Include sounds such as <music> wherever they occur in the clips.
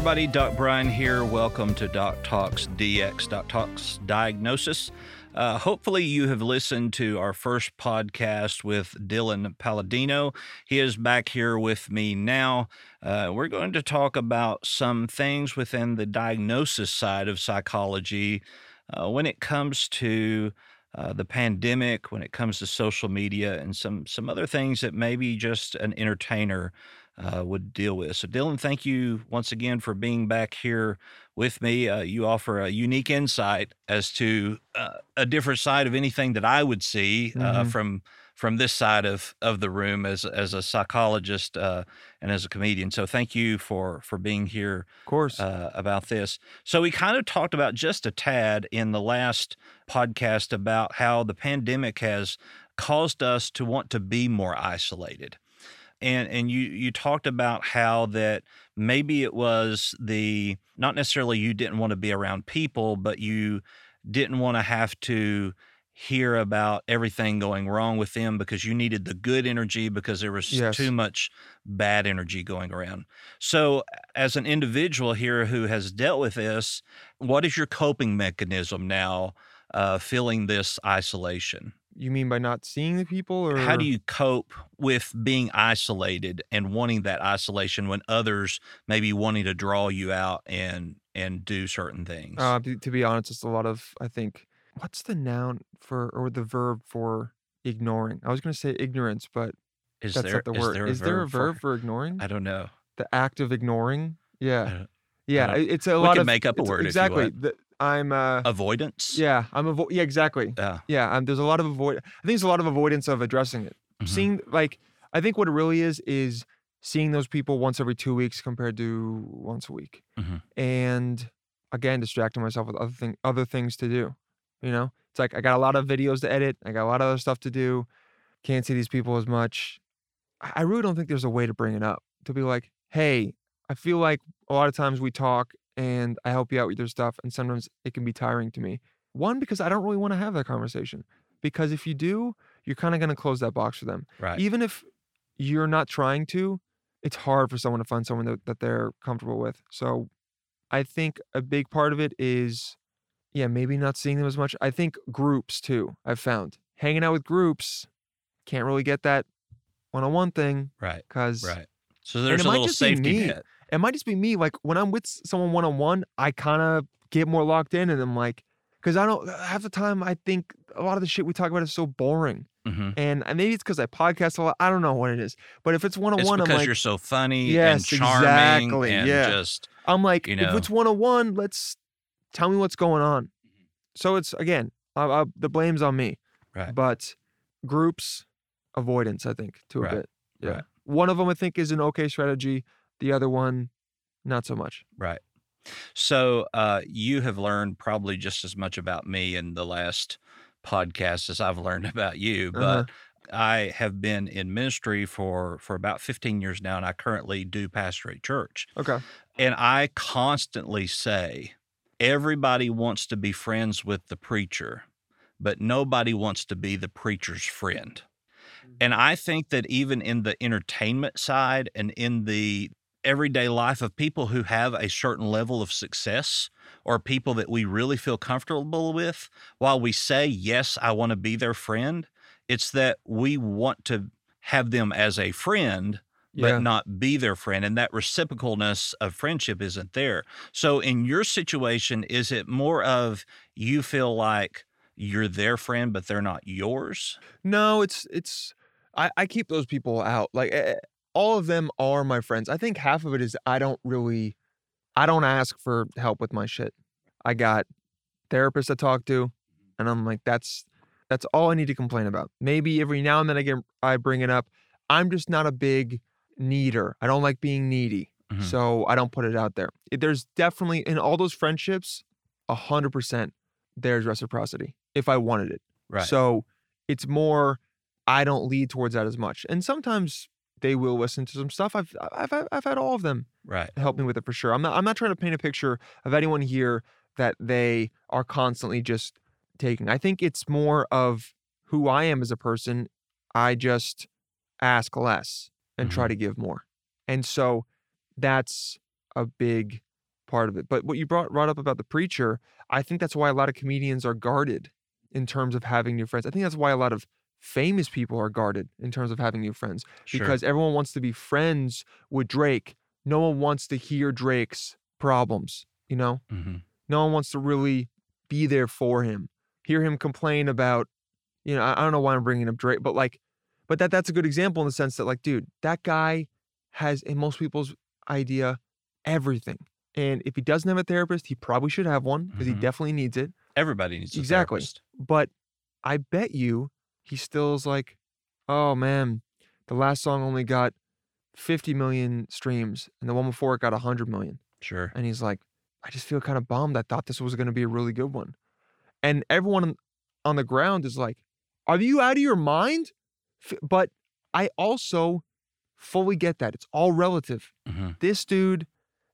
Everybody, Doc Brian here. Welcome to Doc Talks DX, Doc Talks Diagnosis. Uh, hopefully, you have listened to our first podcast with Dylan Palladino. He is back here with me now. Uh, we're going to talk about some things within the diagnosis side of psychology uh, when it comes to uh, the pandemic, when it comes to social media, and some some other things that maybe just an entertainer uh, would deal with. So, Dylan, thank you once again for being back here with me. Uh, you offer a unique insight as to uh, a different side of anything that I would see uh, mm-hmm. from from this side of of the room as as a psychologist uh, and as a comedian. So, thank you for for being here. Of course, uh, about this. So, we kind of talked about just a tad in the last podcast about how the pandemic has caused us to want to be more isolated and and you you talked about how that maybe it was the not necessarily you didn't want to be around people but you didn't want to have to hear about everything going wrong with them because you needed the good energy because there was yes. too much bad energy going around. So, as an individual here who has dealt with this, what is your coping mechanism now uh, feeling this isolation? You mean by not seeing the people or how do you cope with being isolated and wanting that isolation when others may be wanting to draw you out and and do certain things? Uh, to be honest, it's a lot of I think what's the noun for or the verb for ignoring? I was going to say ignorance, but is that's there, not the word. Is there a, is there a verb for, for, ignoring? I don't know. The act of ignoring. Yeah. Yeah, it's a we lot can of make up a word exactly. The, I'm uh avoidance. Yeah, I'm avo- yeah, exactly. Yeah. Yeah, um, there's a lot of avoid I think there's a lot of avoidance of addressing it. Mhm. Seeing like I think what it really is is seeing those people once every 2 weeks compared to once a week. Mhm. And again, distracting myself with other thing other things to do, you know? It's like I got a lot of videos to edit, I got a lot of other stuff to do. Can't see these people as much. I I really don't think there's a way to bring it up. To be like, "Hey, I feel like a lot of times we talk and I help you out with your stuff. And sometimes it can be tiring to me. One, because I don't really want to have that conversation. Because if you do, you're kind of going to close that box for them. Right. Even if you're not trying to, it's hard for someone to find someone that, that they're comfortable with. So I think a big part of it is, yeah, maybe not seeing them as much. I think groups too, I've found. Hanging out with groups, can't really get that one on one thing. Right. Because right. So there's a little safety net it might just be me. Like when I'm with someone one on one, I kind of get more locked in, and I'm like, because I don't half the time I think a lot of the shit we talk about is so boring. Mm-hmm. And maybe it's because I podcast a lot. I don't know what it is, but if it's one on one, I'm because like, you're so funny yes, and charming exactly, and yeah. just. I'm like, you know. if it's one on one, let's tell me what's going on. Mm-hmm. So it's again, I, I, the blame's on me. Right. But groups avoidance, I think, to a Right, bit. Yeah. right. One of them I think is an okay strategy. The other one, not so much. Right. So uh, you have learned probably just as much about me in the last podcast as I've learned <laughs> about you, but Uh-huh. I have been in ministry for for about 15 years now, and I currently do pastor a church. Okay. And I constantly say, everybody wants to be friends with the preacher, but nobody wants to be the preacher's friend. And I think that even in the entertainment side and in the everyday life of people who have a certain level of success or people that we really feel comfortable with, while we say, yes, I want to be their friend, it's that we want to have them as a friend, but Yeah. not be their friend. And that reciprocalness of friendship isn't there. So, in your situation, is it more of you feel like you're their friend, but they're not yours? No, it's it's I, I keep those people out. Like eh, eh, all of them are my friends. I think half of it is I don't really I don't ask for help with my shit. I got therapists to talk to, and I'm like, that's that's all I need to complain about. Maybe every now and then I get I bring it up. I'm just not a big needer. I don't like being needy. Mhm. So I don't put it out there. There's definitely in all those friendships, a hundred percent there's reciprocity if I wanted it. Right. So it's more I don't lead towards that as much. And sometimes they will listen to some stuff. I've I've I've, had all of them right. help me with it for sure. I'm not I'm not trying to paint a picture of anyone here that they are constantly just taking. I think it's more of who I am as a person. I just ask less and try mm-hmm. to give more. And so that's a big part of it. But what you brought brought up about the preacher, I think that's why a lot of comedians are guarded in terms of having new friends. I think that's why a lot of famous people are guarded in terms of having new friends Sure. because everyone wants to be friends with Drake. No one wants to hear Drake's problems, you know? hmm No one wants to really be there for him. Hear him complain about, you know, I, I don't know why I'm bringing up Drake, but like, but that that's a good example in the sense that like, dude, that guy has in most people's idea everything. And if he doesn't have a therapist, he probably should have one because Mhm. he definitely needs it. Everybody needs a Exactly. therapist. But I bet you he still is like, oh man, the last song only got 50 million streams and the one before it got 100 million. Sure. And he's like, I just feel kind of bummed. I thought this was going to be a really good one. And everyone on the ground is like, Are you out of your mind? But I also fully get that. It's all relative. hmm This dude,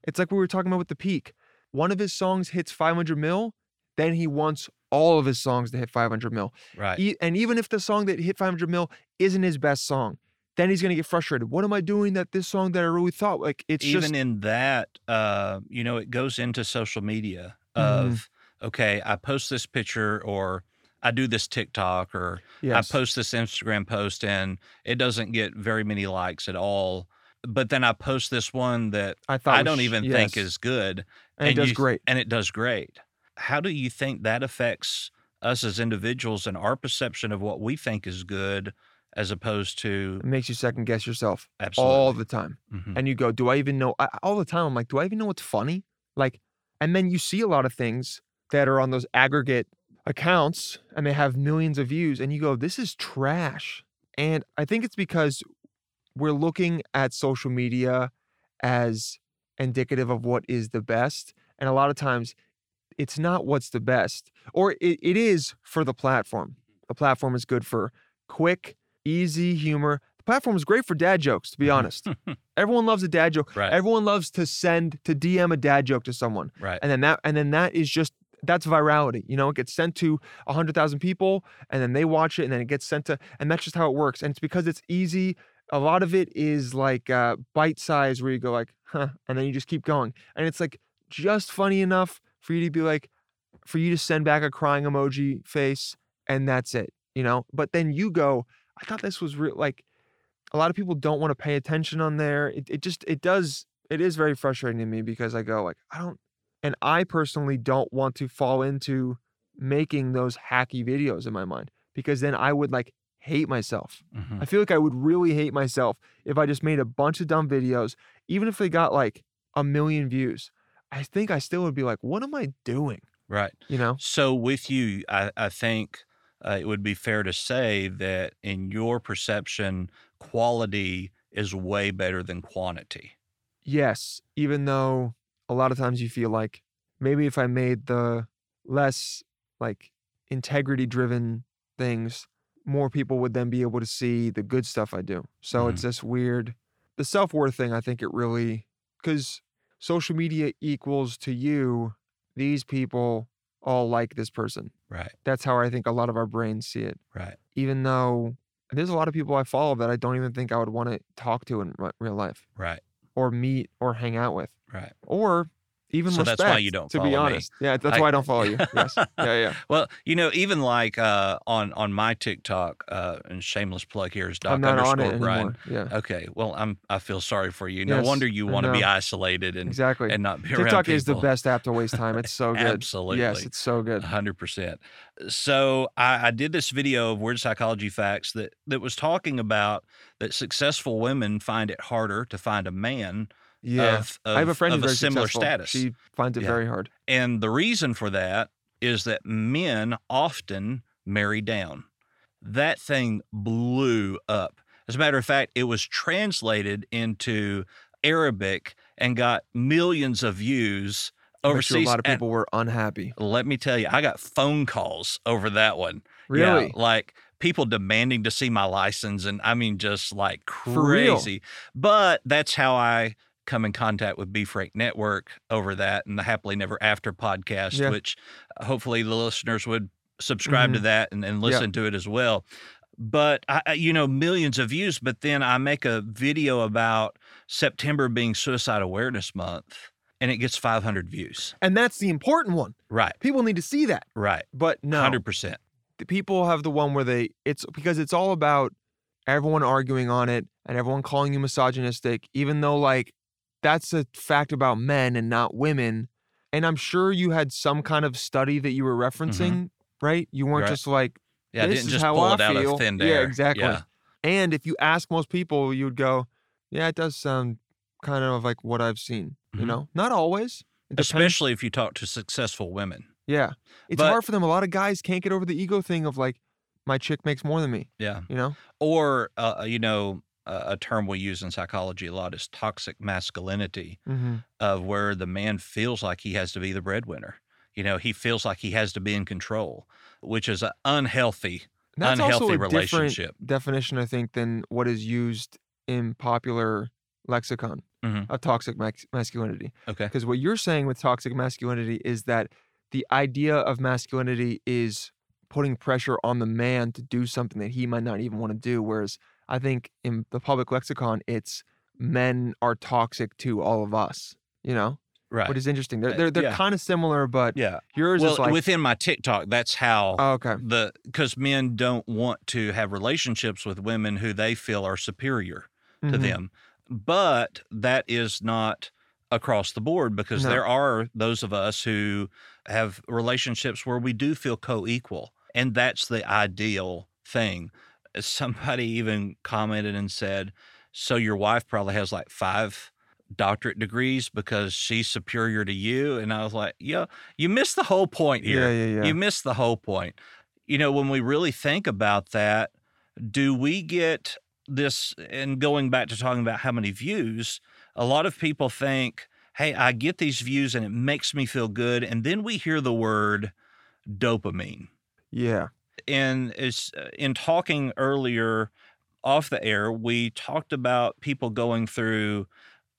it's like we were talking about with the peak. One of his songs hits 500 mil, then he wants all of his songs to hit 500 mil. Right. E- and even if the song that hit 500 mil isn't his best song, then he's going to get frustrated. What am I doing that this song that I really thought like it's Even just in that, uh, you know, it goes into social media Mhm. of, okay, I post this picture or I do this TikTok or yes. I post this Instagram post and it doesn't get very many likes at all. But then I post this one that I thought I don't sh- even think is good. and, it does you- great. And it does great. How do you think that affects us as individuals and our perception of what we think is good as opposed to It makes you second guess yourself absolutely all the time. Mhm. And you go, do I even know? I, all the time, I'm like, do I even know what's funny? Like, and then you see a lot of things that are on those aggregate accounts and they have millions of views, and you go, this is trash. And I think it's because we're looking at social media as indicative of what is the best. And a lot of times it's not what's the best, or it, it is for the platform. The platform is good for quick, easy humor. The platform is great for dad jokes, to be honest. Everyone loves a dad joke. Right. Everyone loves to send to DM a dad joke to someone. right. And then that and then that is just that's virality. You know, it gets sent to 100,000 people and then they watch it and then it gets sent to and that's just how it works. And it's because it's easy. A lot of it is like uh, bite size where you go like, huh, and then you just keep going. And it's like just funny enough for you to be like, for you to send back a crying emoji face and that's it, you know? But then you go, I thought this was real. Like a lot of people don't want to pay attention on there. It, it just, it does, it is very frustrating to me because I go like, I don't, and I personally don't want to fall into making those hacky videos in my mind because then I would like hate myself. Mhm. I feel like I would really hate myself if I just made a bunch of dumb videos, even if they got like a million views. I think I still would be like, what am I doing? Right. You know? So, with you, I, I think uh, it would be fair to say that in your perception, quality is way better than quantity. Yes, even though a lot of times you feel like maybe if I made the less like integrity driven things, more people would then be able to see the good stuff I do. So it's this weird the self-worth thing I think it really cuz social media equals to you these people all like this person. Right. That's how I think a lot of our brains see it. Right. Even though there's a lot of people I follow that I don't even think I would want to talk to in re- real life Right. or meet or hang out with Right. or even So respect. that's why you don't to be me. honest. Yeah, that's I- why I don't follow you. Yes. <laughs> Yeah, yeah. Well, you know, even like uh, on on my TikTok, uh, and shameless plug here is Doc I'm not on underscore it Brian. anymore. Yeah. Okay, well, I'm I feel sorry for you. No Yes, wonder you want to be isolated and Exactly. and not be around TikTok is the best app to waste time. It's so <laughs> good. Absolutely. Yes, it's so good. hundred percent. So I, I did this video of weird psychology facts that that was talking about that successful women find it harder to find a man Yeah. of, of I have a friend of who's a similar successful. status. She finds it Yeah. very hard. And the reason for that is that men often marry down. That thing blew up. As a matter of fact, it was translated into Arabic and got millions of views overseas. sure a lot of and people were unhappy. let me tell you, I got phone calls over that one. Really? Yeah, like people demanding to see my license and I mean just like crazy. But that's how I come in contact with Beef Rake Network over that and the Happily Never After podcast, Yeah. which uh, hopefully the listeners would subscribe to that and, and listen to it as well. But I, you know, millions of views. But then I make a video about September being Suicide Awareness Month, and it gets 500 views. And that's the important one. Right, People need to see that. right, But no, hundred percent. the people have the one where they it's because it's all about everyone arguing on it and everyone calling you misogynistic even though like that's a fact about men and not women and i'm sure you had some kind of study that you were referencing right you weren't Mm-hmm. Right. just like Yeah, I This didn't is just how pull I it out feel. of thin Yeah, exactly. Yeah. and if you ask most people you would go yeah it does sound kind of like what i've seen you Mhm. know not always Especially if you talk to successful women. yeah it's But- hard for them a lot of guys can't get over the ego thing of like my chick makes more than me Yeah. you know Or, uh, you know, a a term we use in psychology a lot is toxic masculinity, mm-hmm. of where the man feels like he has to be the breadwinner. You know, he feels like he has to be in control, which is an unhealthy, That's unhealthy also a different relationship. definition, I think, than what is used in popular lexicon Mhm. of toxic masculinity. Okay. Because what you're saying with toxic masculinity is that the idea of masculinity is putting pressure on the man to do something that he might not even want to do. Whereas I think in the public lexicon, it's men are toxic to all of us. You know, Right. which is interesting. They're Uh, they're, they're yeah. kind of similar, but yeah. yours Well, is like within my TikTok, that's how oh, okay, the because men don't want to have relationships with women who they feel are superior to Mhm. them. But that is not across the board because No. there are those of us who have relationships where we do feel co-equal and that's the ideal thing. <laughs> Somebody even commented and said, "So your wife probably has like 5 doctorate degrees because she's superior to you." And I was like, "Yeah, you missed the whole point here. yeah, yeah, yeah. You missed the whole point. You know, when we really think about that, do we get this? And going back to talking about how many views, a lot of people think, hey, I get these views and it makes me feel good. And then we hear the word dopamine. yeah, And it's, uh, in talking earlier off the air, we talked about people going through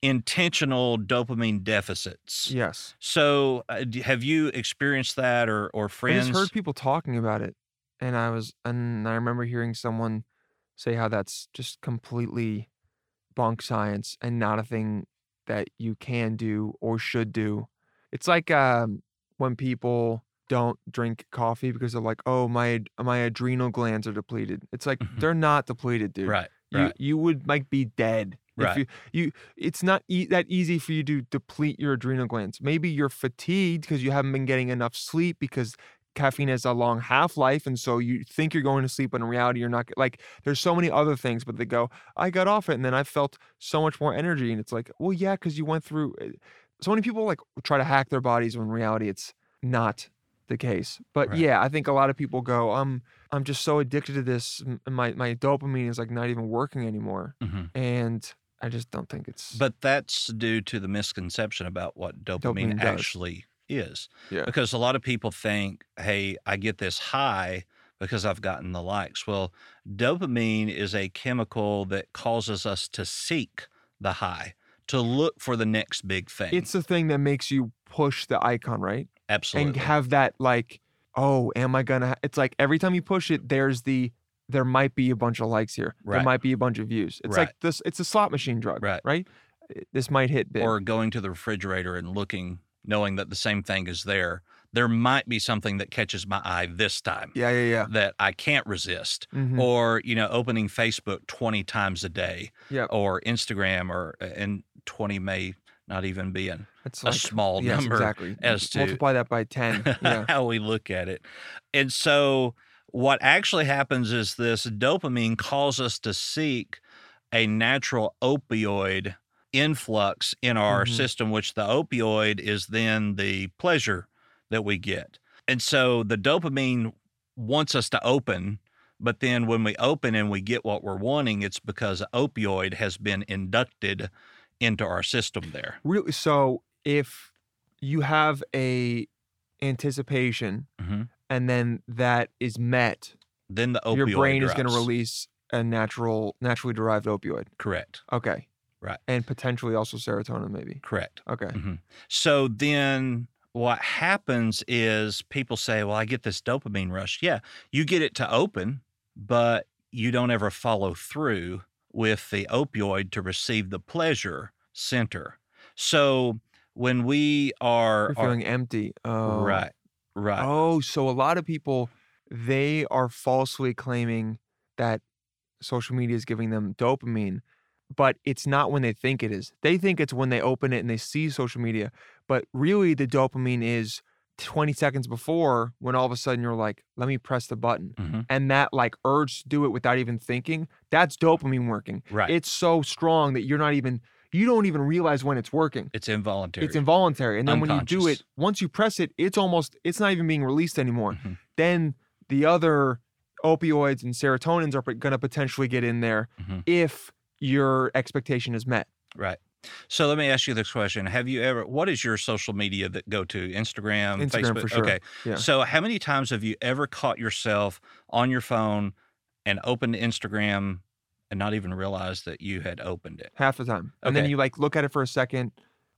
intentional dopamine deficits. yes. So, uh, have you experienced that, or or I friends? just heard people talking about it, and I was, and I remember hearing someone say how that's just completely bunk science and not a thing that you can do or should do. It's like um, when people don't drink coffee because they're like, "Oh, my my adrenal glands are depleted." It's like Mhm. they're not depleted, dude. right, You right, you would like be dead. Right. If you, you it's not e- that easy for you to deplete your adrenal glands. Maybe you're fatigued because you haven't been getting enough sleep because caffeine has a long half life, and so you think you're going to sleep, but in reality you're not. Like there's so many other things, but they go, I got off it, and then I felt so much more energy, and it's like, well, yeah, because you went through. So many people like try to hack their bodies when in reality it's not the case. But Right. yeah, I think a lot of people go, um, I'm just so addicted to this. My my dopamine is like not even working anymore Mhm. and I just don't think it's. But that's due to the misconception about what dopamine, Dopamine actually is. Yeah. Because a lot of people think, hey, I get this high because I've gotten the likes. Well, dopamine is a chemical that causes us to seek the high, to look for the next big thing. it's the thing that makes you push the icon, right? Absolutely. And have that like, oh, am I gonna? Ha-? It's like every time you push it, there's the there might be a bunch of likes here. Right. There might be a bunch of views. It's Right. like this. It's a slot machine drug, Right. Right. This might hit big. or going to the refrigerator and looking, knowing that the same thing is there. There might be something that catches my eye this time yeah, yeah, yeah. that I can't resist. Mhm. or you know opening facebook 20 times a day Yep. or instagram or and 20 may not even be an, It's a like small yes, number exactly. as to- multiply that by ten. <laughs> Yeah. how we look at it and so what actually happens is this dopamine calls us to seek a natural opioid influx in our Mhm. system which the opioid is then the pleasure that we get and so the dopamine wants us to open but then when we open and we get what we're wanting it's because opioid has been inducted into our system there. Really, so if you have a anticipation hmm and then that is met, Then the opioid your brain is going to release a natural, naturally derived opioid. Correct. Okay. Right. And potentially also serotonin, maybe. Correct. Okay. Mhm. So then what happens is people say, well, I get this dopamine rush. Yeah, you get it to open, but you don't ever follow through with the opioid to receive the pleasure center. So when we are, are- feeling empty. Oh. right, right, Oh, so a lot of people they are falsely claiming that social media is giving them dopamine, but it's not when they think it is. They think it's when they open it and they see social media, but really the dopamine is 20 seconds before when all of a sudden you're like, let me press the button. Mhm. And that like urge to do it without even thinking, that's dopamine working. right. It's so strong that you're not even you don't even realize when it's working. it's involuntary. It's involuntary. And then when you do it, once you press it, it's almost it's not even being released anymore. Mhm. Then the other opioids and serotonins are going to potentially get in there Mhm. if your expectation is met. Right. So let me ask you this question: Have you ever? What is your social media that go to Instagram, Instagram Facebook? sure. Okay. Yeah. So how many times have you ever caught yourself on your phone and opened Instagram and not even realize that you had opened it? Half the time. And then you like look at it for a second,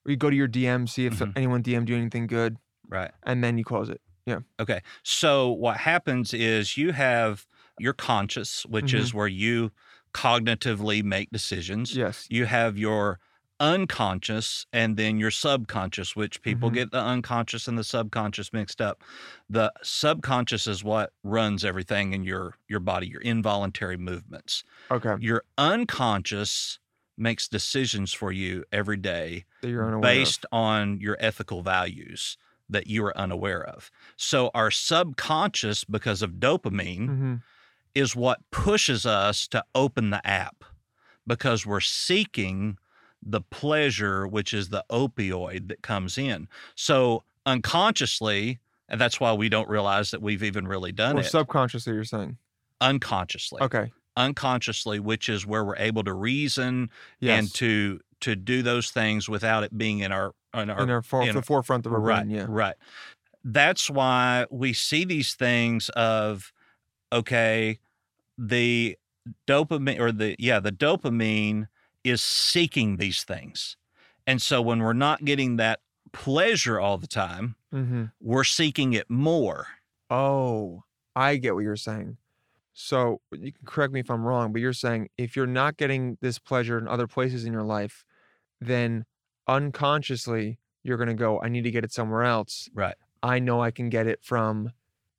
or you go to your DM, see if Mhm. anyone DM'd you anything good, Right. and then you close it. Yeah. Okay. So what happens is you have your conscious, which is where you cognitively make decisions. Yes. You have your unconscious and then your subconscious, which people Mhm. get the unconscious and the subconscious mixed up. The subconscious is what runs everything in your your body, your involuntary movements. Okay. Your unconscious makes decisions for you every day That you're unaware based on your ethical values that you are unaware of. So our subconscious because of dopamine of. hmm is what pushes us to open the app because we're seeking the pleasure, which is the opioid that comes in. So unconsciously, and that's why we don't realize that we've even really done Or it subconsciously, you're saying. unconsciously. Okay. Unconsciously, which is where we're able to reason Yes. and to to do those things without it being in our in our in our for, in- the forefront of our right, brain. Yeah. Right. That's why we see these things of okay, the dopamine or the yeah, the dopamine is seeking these things. And so when we're not getting that pleasure all the time, hmm we're seeking it more. Oh, I get what you're saying. So you can correct me if I'm wrong, but you're saying if you're not getting this pleasure in other places in your life, then unconsciously you're going to go, I need to get it somewhere else. Right. I know I can get it from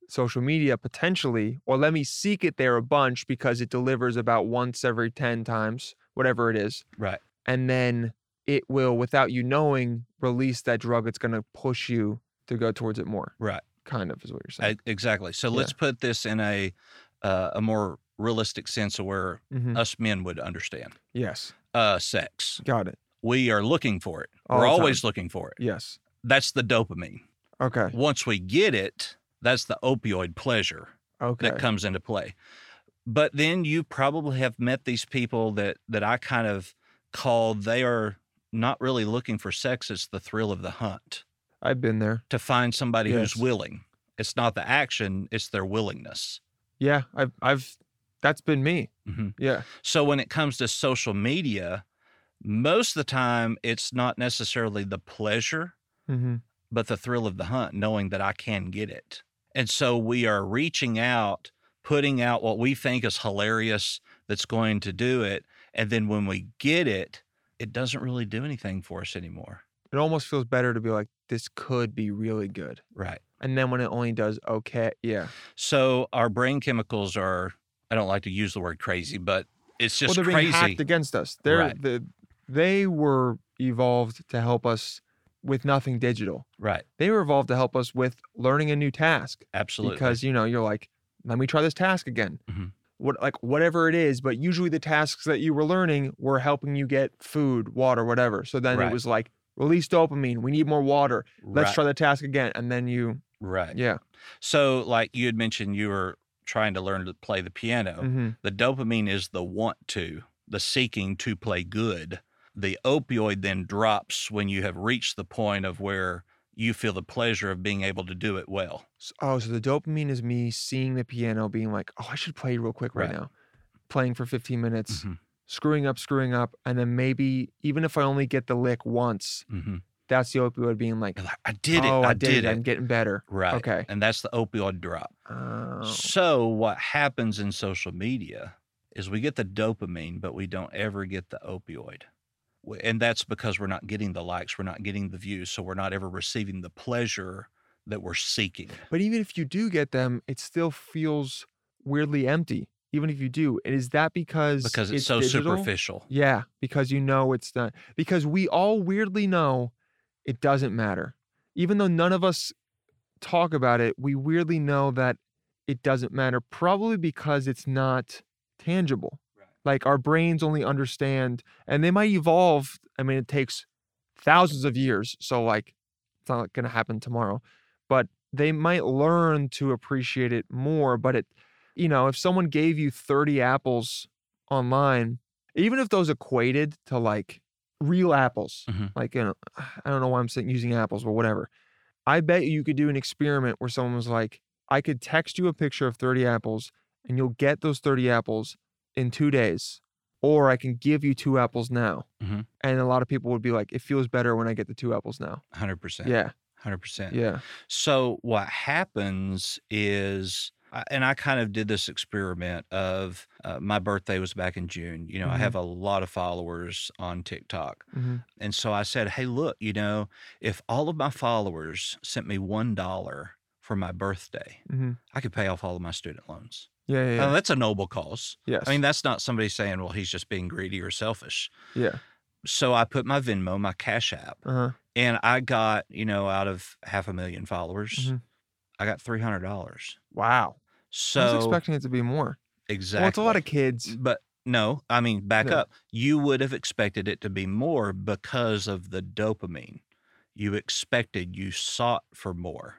social media potentially, or let me seek it there a bunch because it delivers about once every 10 times, whatever it is. Right. And then it will, without you knowing, release that drug. It's going to push you to go towards it more, Right. kind of is what you're saying. E- Exactly. So Yeah. let's put this in a uh, a more realistic sense of where Mhm. us men would understand. Yes. Uh, sex. Got it. We are looking for it. All We're always looking for it. Yes. That's the dopamine. Okay. Once we get it, that's the opioid pleasure Okay. that comes into play. But then you probably have met these people that that I kind of call they are not really looking for sex, it's the thrill of the hunt I've been there. to find somebody Yes. who's willing. It's not the action, it's their willingness. Yeah. I've, I've, that's been me. Mhm. Yeah. So when it comes to social media, most of the time it's not necessarily the pleasure, hmm but the thrill of the hunt, knowing that I can get it. And so we are reaching out, putting out what we think is hilarious that's going to do it. And then when we get it, it doesn't really do anything for us anymore. It almost feels better to be like, this could be really good. Right. And then when it only does okay. Yeah. So our brain chemicals are, I don't like to use the word crazy, but it's just well, they're being crazy. hacked against us. They're, Right. the, they were evolved to help us with nothing digital. right. They were evolved to help us with learning a new task. Absolutely. because you know you're like let me try this task again Mhm. what like whatever it is but usually the tasks that you were learning were helping you get food water whatever so then Right. it was like release dopamine we need more water let's right. try the task again and then you right. yeah So, like you had mentioned, you were trying to learn to play the piano. hmm The dopamine is the want to, the seeking to play good. the opioid then drops when you have reached the point of where you feel the pleasure of being able to do it well. Oh, so the dopamine is me seeing the piano, being like, oh, I should play real quick right, Right. now, playing for 15 minutes, Mhm. screwing up, screwing up, and then maybe even if I only get the lick once, Mm-hmm. that's the opioid being like, I did it. oh, I, I, did, it. I'm getting better. Right. Okay. And that's the opioid drop. Oh, So what happens in social media is we get the dopamine, but we don't ever get the opioid. And that's because we're not getting the likes, we're not getting the views, so we're not ever receiving the pleasure that we're seeking. but even if you do get them, it still feels weirdly empty. Even if you do, And is that because Because it's, so digital? superficial. Yeah, because you know it's not. Because we all weirdly know it doesn't matter. Even though none of us talk about it, we weirdly know that it doesn't matter, probably because it's not tangible. Like our brains only understand, and they might evolve. I mean, it takes thousands of years. So, like, it's not going to happen tomorrow, but they might learn to appreciate it more. But it, you know, if someone gave you 30 apples online, even if those equated to like real apples, Mhm. like you know, I don't know why I'm saying using apples, but whatever. I bet you could do an experiment where someone was like, I could text you a picture of 30 apples and you'll get those 30 apples in two days, or I can give you two apples now. Mhm. And a lot of people would be like, it feels better when I get the two apples now. 100%. Yeah. 100%. Yeah. So what happens is, and I kind of did this experiment of uh, my birthday was back in June. You know, I Mhm. have a lot of followers on TikTok. hmm And so I said, hey, look, you know, if all of my followers sent me $1 for my birthday, hmm I could pay off all of my student loans. Yeah. Yeah. Now, yeah. that's a noble cause. yes. I mean, that's not somebody saying, well, he's just being greedy or selfish. yeah. So I put my Venmo, my Cash App, Uh huh. and I got, you know, out of half a million followers, Mhm. I got $300. Wow. So I was expecting it to be more. exactly. Well, it's a lot of kids. But no, I mean, back Yeah. up. You would have expected it to be more because of the dopamine. You expected, you sought for more.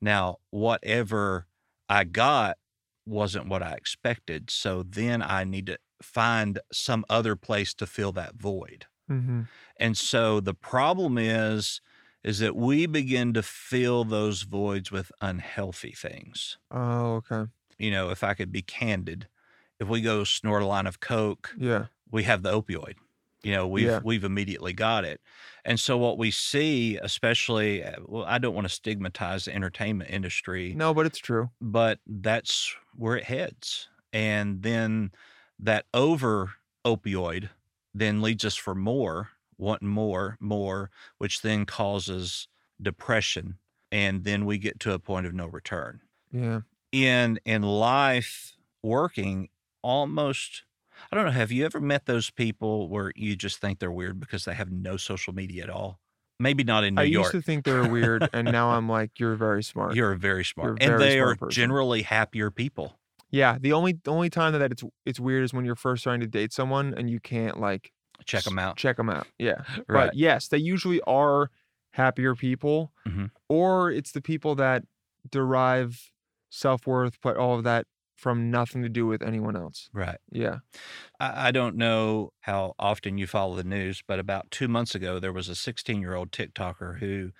Now, whatever I got wasn't what I expected. So then I need to find some other place to fill that void. hmm And so the problem is, is that we begin to fill those voids with unhealthy things. Oh, okay. You know, if I could be candid, if we go snort a line of coke, Yeah. we have the opioid. You know, we've Yeah. we've immediately got it. And so what we see, especially, uh, well, I don't want to stigmatize the entertainment industry, No, but it's true. but that's where it heads. And then that over opioid then leads us for more, wanting more, more, which then causes depression. And then we get to a point of no return. Yeah. In in life, working almost I don't know, have you ever met those people where you just think they're weird because they have no social media at all? Maybe not in New I York. I used to think they were weird, and now I'm like, you're very <laughs> smart. You're very smart. You're and very they smart are person. generally happier people. yeah. The only the only time that it's it's weird is when you're first starting to date someone and you can't like Check them out. Check them out. Yeah. <laughs> Right. But yes, they usually are happier people, Mhm. or it's the people that derive self worth, put all of that from nothing to do with anyone else. Right. Yeah. I, I don't know how often you follow the news, but about two months ago, there was a 16 year old TikToker who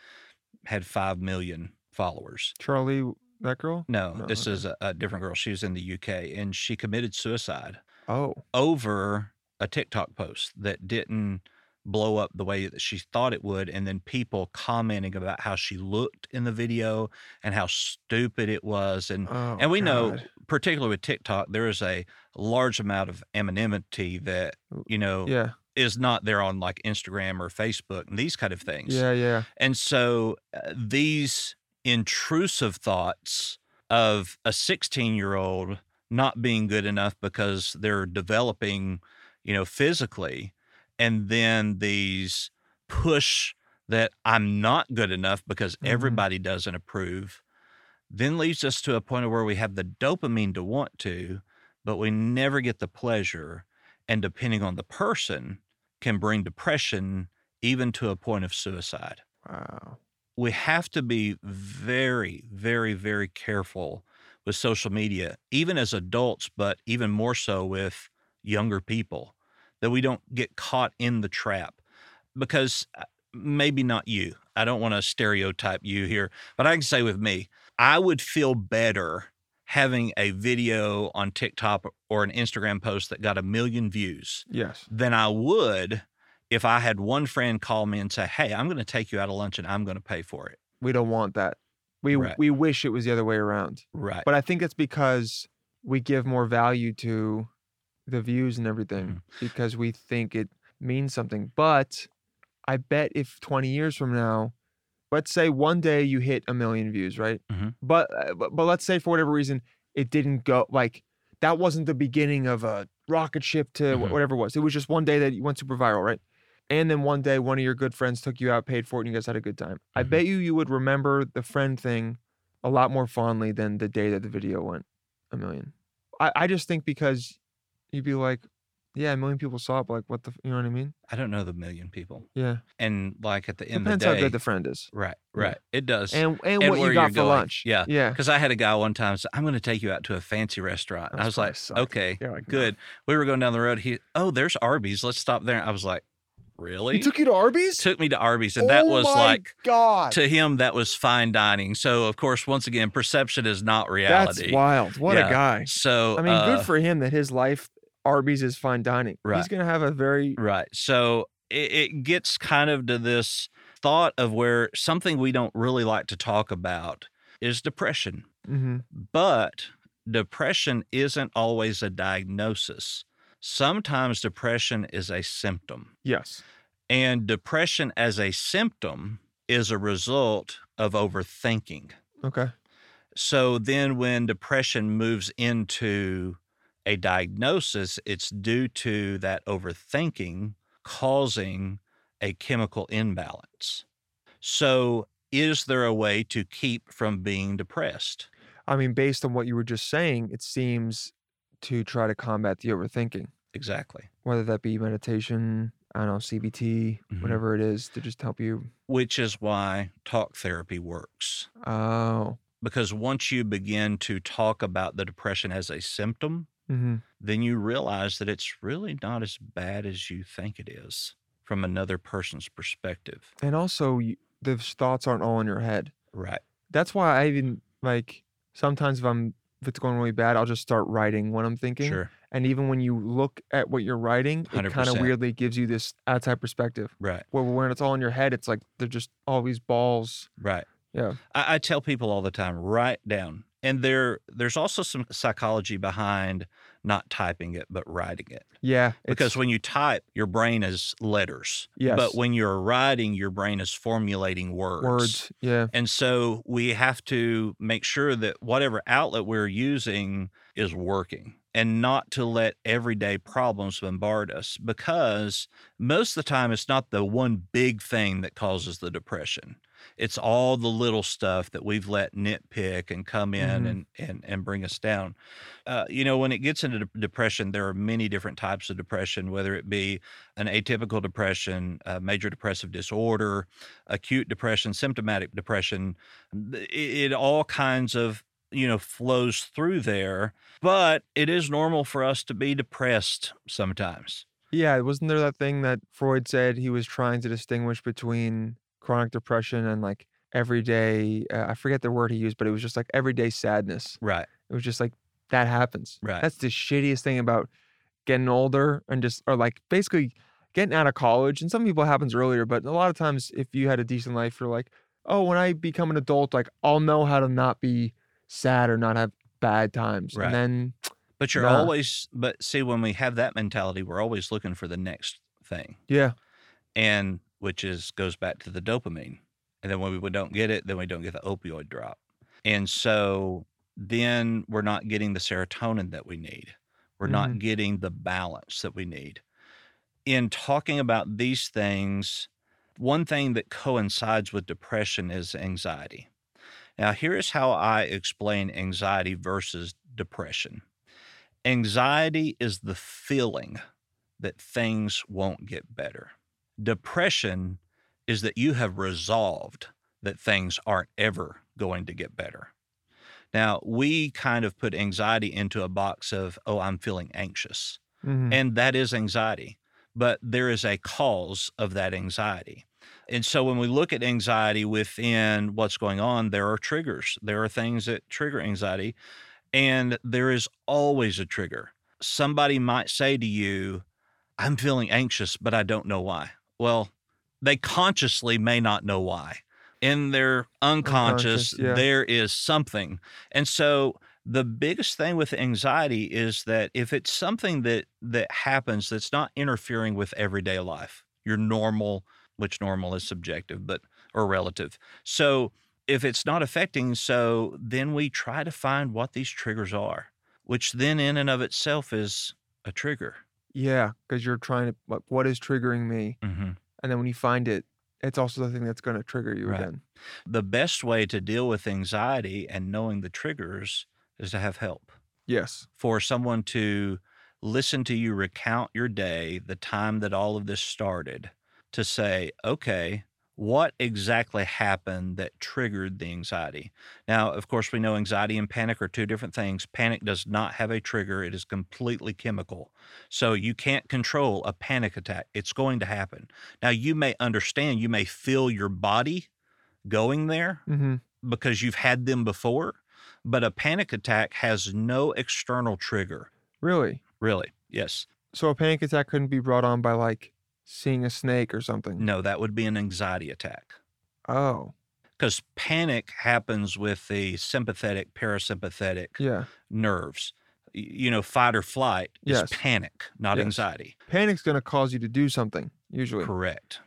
had 5 million followers. Charlie, that girl. No, No, this okay. is a, a different girl. She was in the UK and she committed suicide Oh. over a TikTok post that didn't blow up the way that she thought it would. And then people commenting about how she looked in the video and how stupid it was. And Oh. and we know, God. Particularly with TikTok, there is a large amount of anonymity that you know Yeah. is not there on like Instagram or Facebook and these kind of things. Yeah. Yeah. And so uh, these intrusive thoughts of a 16 year old not being good enough because they're developing, you know, physically, and then these push that I'm not good enough because Mhm. everybody doesn't approve, then leads us to a point where we have the dopamine to want to, but we never get the pleasure. And depending on the person, can bring depression even to a point of suicide. Wow. We have to be very, very, very careful with social media, even as adults, but even more so with younger people, that we don't get caught in the trap. Because uh, maybe not you, I don't want to stereotype you here, but I can say with me, I would feel better having a video on TikTok or an Instagram post that got a million views Yes. than I would if I had one friend call me and say, Hey, I'm going to take you out to lunch and I'm going to pay for it. We don't want that. We Right. we wish it was the other way around. Right. But I think it's because we give more value to the views and everything Mm-hmm. because we think it means something. But I bet if 20 years from now, let's say one day you hit a million views, right? Mhm. But, uh, but but let's say for whatever reason it didn't go like that wasn't the beginning of a rocket ship to Mhm. whatever it was. It was just one day that you went super viral, right? And then one day one of your good friends took you out, paid for it, and you guys had a good time. I Mhm. bet you you would remember the friend thing a lot more fondly than the day that the video went a million. I, I just think because you'd be like, yeah, a million people saw it, but like, what the, you know what I mean? I don't know the million people. Yeah. And like at the end Depends of the how good the friend is. right, right. It does. And and, And what where you got you're for going. lunch. Yeah. Yeah. Because I had a guy one time say, I'm going to take you out to a fancy restaurant. I was like, probably suck. okay, like, no. good. We were going down the road. He, oh, there's Arby's. Let's stop there. I was like, really? He took you to Arby's? Took me to Arby's. And that Oh was my like, God. to him, that was fine dining. So, of course, once again, perception is not reality. That's wild. What Yeah. a guy. So, I mean, uh, good for him that his life, Arby's is fine dining. Right. He's going to have a very, Right. So it, it gets kind of to this thought of where something we don't really like to talk about is depression. Mhm. But depression isn't always a diagnosis. Sometimes depression is a symptom. yes. And depression as a symptom is a result of overthinking. Okay. So then, when depression moves into a diagnosis, it's due to that overthinking causing a chemical imbalance. So, is there a way to keep from being depressed? I mean, based on what you were just saying, it seems to try to combat the overthinking, Exactly. whether that be meditation, I don't know, CBT, Mhm. whatever it is, to just help you. Which is why talk therapy works. Oh. Because once you begin to talk about the depression as a symptom, hmm then you realize that it's really not as bad as you think it is from another person's perspective. And also, you, those thoughts aren't all in your head. Right. That's why I even like sometimes if I'm if it's going really bad, I'll just start writing what I'm thinking. Sure. And even when you look at what you're writing, it kind of weirdly gives you this outside perspective. Right. Where when it's all in your head, it's like they're just all these balls. Right. Yeah. I, I tell people all the time, write down. And there there's also some psychology behind not typing it but writing it. Yeah. Because when you type, your brain is letters. Yes. But when you're writing, your brain is formulating words. words. Yeah. And so we have to make sure that whatever outlet we're using is working and not to let everyday problems bombard us because most of the time it's not the one big thing that causes the depression. It's all the little stuff that we've let nitpick and come in Mhm. and, and, and bring us down. Uh, you know, when it gets into de- depression, there are many different types of depression, whether it be an atypical depression, a major depressive disorder, acute depression, symptomatic depression. It, it all kinds of you know flows through there, but it is normal for us to be depressed sometimes. Yeah. Wasn't there that thing that Freud said he was trying to distinguish between chronic depression and like everyday, uh, I forget the word he used, but it was just like everyday sadness. Right. It was just like that happens. Right. That's the shittiest thing about getting older and just or like basically getting out of college. And some people it happens earlier, but a lot of times if you had a decent life, you're like, oh, when I become an adult, like I'll know how to not be sad or not have bad times. Right. And then But you're Nah. always but see when we have that mentality, we're always looking for the next thing. yeah, And which is goes back to the dopamine. And then when we don't get it, then we don't get the opioid drop. And so then we're not getting the serotonin that we need. We're not mm. getting the balance that we need. In talking about these things, one thing that coincides with depression is anxiety. Now, here is how I explain anxiety versus depression anxiety is the feeling that things won't get better. Depression is that you have resolved that things aren't ever going to get better. Now, we kind of put anxiety into a box of, oh, I'm feeling anxious. mhm, And that is anxiety. but there is a cause of that anxiety. And so when we look at anxiety within what's going on, there are triggers. There are things that trigger anxiety, and there is always a trigger. Somebody might say to you, I'm feeling anxious, but I don't know why. Well, they consciously may not know why. In their unconscious, Unconscious, yeah. there is something. And so the biggest thing with anxiety is that if it's something that that happens that's not interfering with everyday life, your normal, which normal is subjective, but or relative. So if it's not affecting, so then we try to find what these triggers are, which then in and of itself is a trigger. Yeah, because you're trying to what what is triggering me, hmm and then when you find it, it's also the thing that's going to trigger you Right. again. The best way to deal with anxiety and knowing the triggers is to have help. Yes. For someone to listen to you recount your day, the time that all of this started, to say, okay, what exactly happened that triggered the anxiety? Now, of course, we know anxiety and panic are two different things. Panic does not have a trigger, it is completely chemical. So you can't control a panic attack. It's going to happen. Now, you may understand, you may feel your body going there Mm-hmm. because you've had them before, but a panic attack has no external trigger, Really. really. Yes. So a panic attack couldn't be brought on by like seeing a snake or something. No, that would be an anxiety attack. Oh, Because panic happens with the sympathetic, parasympathetic yeah. nerves. You know, fight or flight is Yes. panic, not Yes. anxiety. Panic's going to cause you to do something usually. Correct.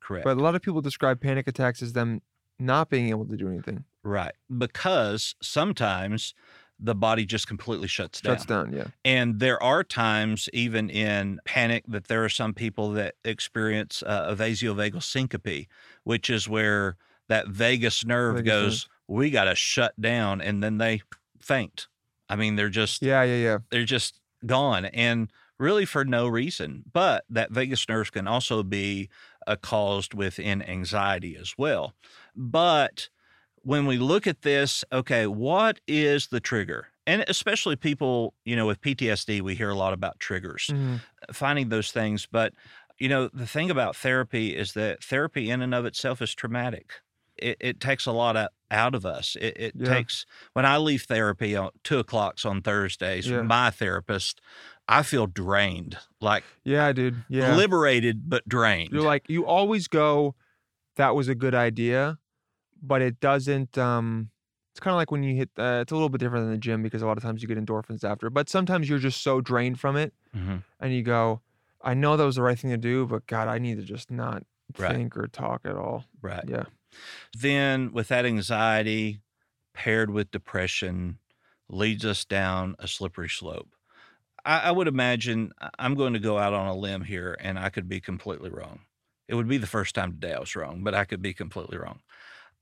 Correct. But a lot of people describe panic attacks as them not being able to do anything. right. Because sometimes the body just completely shuts down. Shuts down. Yeah. And there are times, even in panic, that there are some people that experience uh, a vasovagal syncope, which is where that vagus nerve Vagus nerve. goes, we got to shut down, and then they faint. I mean, they're just Yeah. Yeah. Yeah. they're just gone, and really for no reason. But that vagus nerve can also be uh, caused within anxiety as well. But when we look at this, okay, what is the trigger? And especially people, you know, with PTSD, we hear a lot about triggers, Mhm. finding those things. But, you know, the thing about therapy is that therapy in and of itself is traumatic. It, it takes a lot out, out of us. It, it Yeah. takes, when I leave therapy on two o'clocks on Thursdays, Yeah. my therapist, I feel drained, like Yeah, dude. Yeah. liberated, but drained. You're like you always go. That was a good idea, but it doesn't. Um, it's kind of like when you hit. Uh, it's a little bit different than the gym because a lot of times you get endorphins after. But sometimes you're just so drained from it, Mhm. and you go, "I know that was the right thing to do, but God, I need to just not Right. think or talk at all." Right. Yeah. then with that anxiety paired with depression leads us down a slippery slope I, I would imagine i'm going to go out on a limb here and i could be completely wrong it would be the first time today i was wrong but i could be completely wrong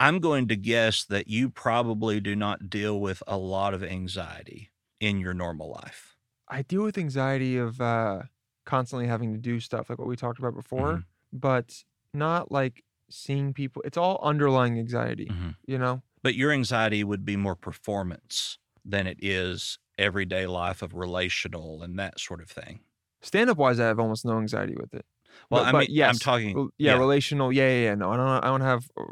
i'm going to guess that you probably do not deal with a lot of anxiety in your normal life I deal with anxiety of uh, constantly having to do stuff like what we talked about before, Mhm. but not like seeing people. It's all underlying anxiety, Mhm. you know. but your anxiety would be more performance than it is everyday life of relational and that sort of thing Stand up wise, I have almost no anxiety with it. well But- i mean i'm talking yeah, yeah. relational. Yeah, yeah, yeah. No, I don't. I don't have uh,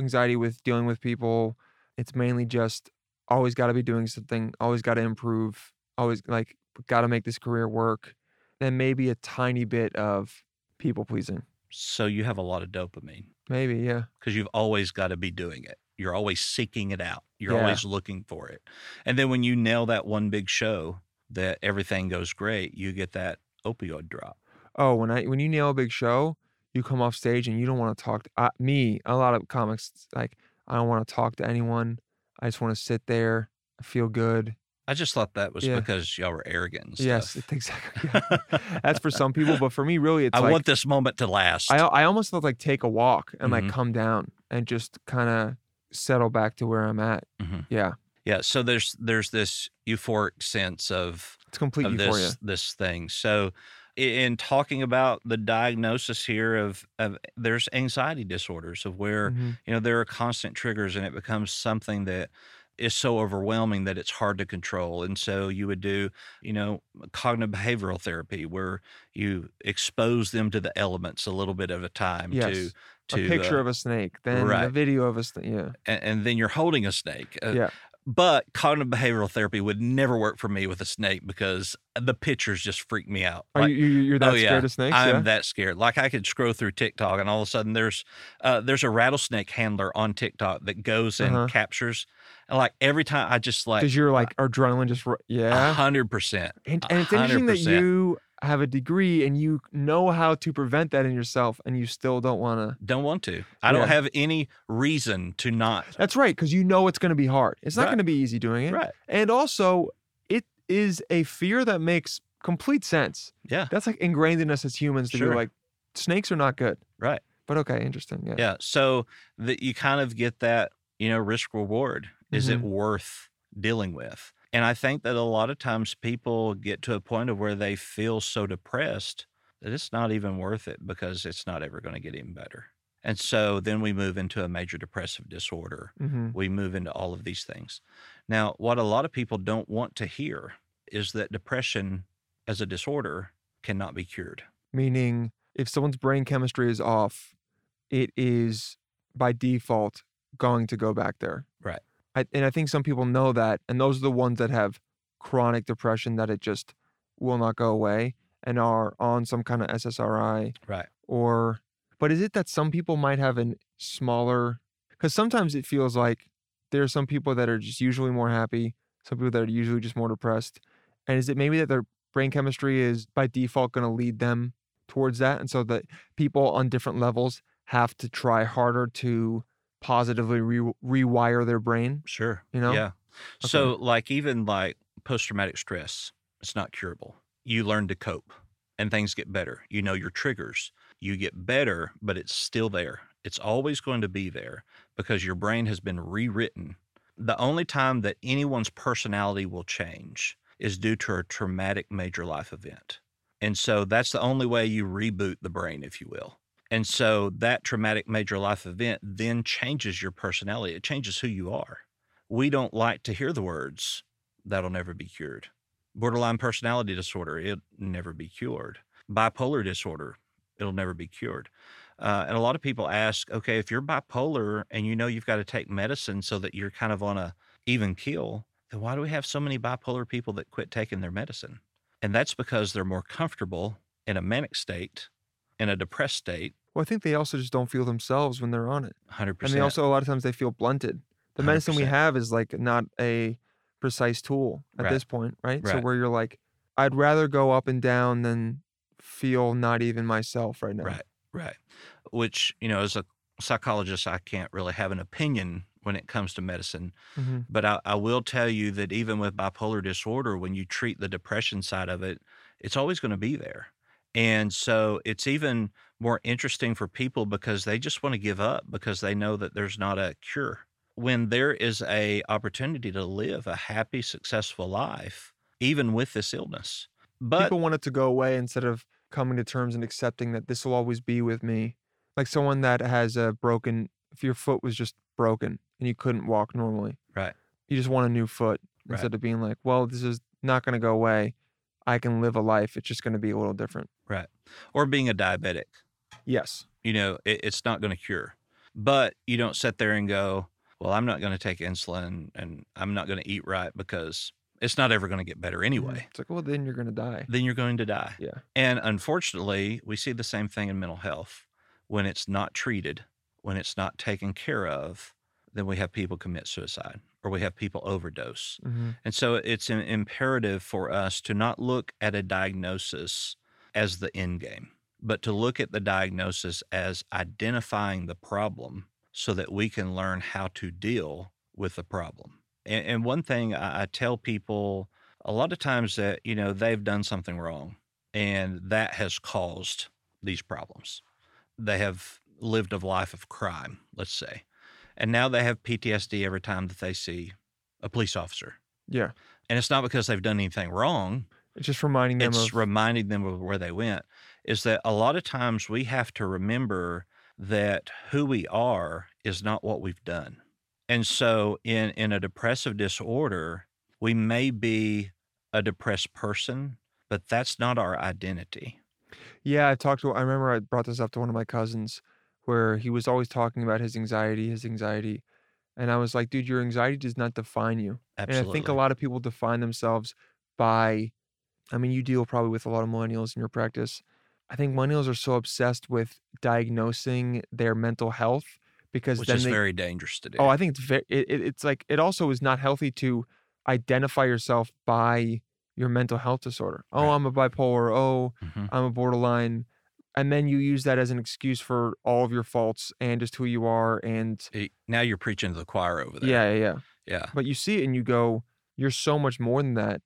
anxiety with dealing with people. It's mainly just always got to be doing something. Always got to improve. Always like got to make this career work. Then maybe a tiny bit of people pleasing. So you have a lot of dopamine Maybe, yeah. because you've always got to be doing it. You're always seeking it out. You're Yeah. always looking for it. And then when you nail that one big show that everything goes great, you get that opioid drop. Oh, when I when you nail a big show, you come off stage and you don't want to talk to uh, me. A lot of comics like I don't want to talk to anyone. I just want to sit there, I feel good. I just thought that was Yeah. because y'all were arrogant and Yes, exactly. yeah. <laughs> That's for some people, but for me, really, it's I like want this moment to last. I I almost felt like take a walk and Mhm. like come down and just kind of settle back to where I'm at. Mhm. Yeah, yeah. So there's there's this euphoric sense of it's complete of euphoria. this this thing. So in talking about the diagnosis here of of there's anxiety disorders of where Mhm. you know there are constant triggers and it becomes something that is so overwhelming that it's hard to control. And so you would do, you know, cognitive behavioral therapy where you expose them to the elements a little bit at a time to Yes. to a picture uh, of a snake, then a video of a snake. Yeah. and, and then you're holding a snake. Uh, Yeah. But cognitive behavioral therapy would never work for me with a snake because the pictures just freak me out. Are Like, you, you you're that oh, yeah. scared of snakes? I'm yeah. that scared. Like I could scroll through TikTok and all of a sudden there's uh, there's a rattlesnake handler on TikTok that goes and Uh-huh. captures, and like every time I just like Because you're like adrenaline just yeah. hundred percent. And, and it's interesting that you have a degree and you know how to prevent that in yourself, and you still don't want to. Don't want to. I don't have any reason to not. That's right, because you know it's going to be hard. It's not Right. going to be easy doing it. Right. And also, it is a fear that makes complete sense. Yeah. That's like ingrained in us as humans to Sure. be like, snakes are not good. Right. But okay, interesting. Yeah. Yeah. So that you kind of get that, you know, risk reward. Is it Mhm. worth dealing with? And I think that a lot of times people get to a point of where they feel so depressed that it's not even worth it because it's not ever going to get any better. And so then we move into a major depressive disorder. hmm We move into all of these things. Now, what a lot of people don't want to hear is that depression as a disorder cannot be cured. Meaning, if someone's brain chemistry is off, it is by default going to go back there. Right. I, and I think some people know that, and those are the ones that have chronic depression that it just will not go away and are on some kind of SSRI Right. or but is it that some people might have a smaller because sometimes it feels like there are some people that are just usually more happy some people that are usually just more depressed and is it maybe that their brain chemistry is by default going to lead them towards that and so that people on different levels have to try harder to positively re- rewire their brain Sure. You know? Yeah. So, like, even like post traumatic stress, it's not curable. You learn to cope and things get better. You know your triggers. You get better, but it's still there. It's always going to be there because your brain has been rewritten. The only time that anyone's personality will change is due to a traumatic major life event. And so that's the only way you reboot the brain, if you will. And so that traumatic major life event then changes your personality. It changes who you are. We don't like to hear the words, that'll never be cured. Borderline personality disorder, it'll never be cured. Bipolar disorder, it'll never be cured. Uh, and a lot of people ask, okay, if you're bipolar and you know you've got to take medicine so that you're kind of on a even keel, then why do we have so many bipolar people that quit taking their medicine? And that's because they're more comfortable in a manic state, in a depressed state, well i think they also just don't feel themselves when they're on it 100%. and they also a lot of times they feel blunted the medicine we 100%. have is like not a precise tool at Right. this point right? right? so where you're like i'd rather go up and down than feel not even myself right now Right, right. Which, you know, as a psychologist, I can't really have an opinion when it comes to medicine. Mhm. But I, I will tell you that even with bipolar disorder, when you treat the depression side of it, it's always going to be there. And so it's even more interesting for people because they just want to give up because they know that there's not a cure. When there is a opportunity to live a happy, successful life, even with this illness. But people want it to go away instead of coming to terms and accepting that this will always be with me like someone that has a broken if your foot was just broken and you couldn't walk normally Right. you just want a new foot Right. instead of being like well this is not going to go away i can live a life it's just going to be a little different right. Or being a diabetic. yes you know, it, it's not going to cure. But you don't sit there and go, well, I'm not going to take insulin and I'm not going to eat right because it's not ever going to get better anyway. it's like well then you're going to die Then you're going to die. yeah And unfortunately, we see the same thing in mental health. When it's not treated, when it's not taken care of, then we have people commit suicide or we have people overdose. hmm And so it's im- imperative for us to not look at a diagnosis as the end game, but to look at the diagnosis as identifying the problem so that we can learn how to deal with the problem. And, and one thing I, I tell people a lot of times that, you know, they've done something wrong and that has caused these problems. They have lived a life of crime, let's say. And now they have PTSD every time that they see a police officer. yeah And it's not because they've done anything wrong. it's just reminding them It's of reminding them of where they went. Is that a lot of times we have to remember that who we are is not what we've done. And so in in a depressive disorder, we may be a depressed person, but that's not our identity. Yeah, I talked to I remember I brought this up to one of my cousins where he was always talking about his anxiety, his anxiety. And I was like, dude, your anxiety does not define you. Absolutely. And I think a lot of people define themselves by I mean, you deal probably with a lot of millennials in your practice. I think millennials are so obsessed with diagnosing their mental health because which then is they, very dangerous to do. Oh, I think it's very. It, it- it's like it also is not healthy to identify yourself by your mental health disorder. Oh, Right. I'm a bipolar. Oh, Mhm. I'm a borderline, and then you use that as an excuse for all of your faults and just who you are. And now you're preaching to the choir over there. yeah, yeah, yeah. Yeah. But you see it and you go, you're so much more than that.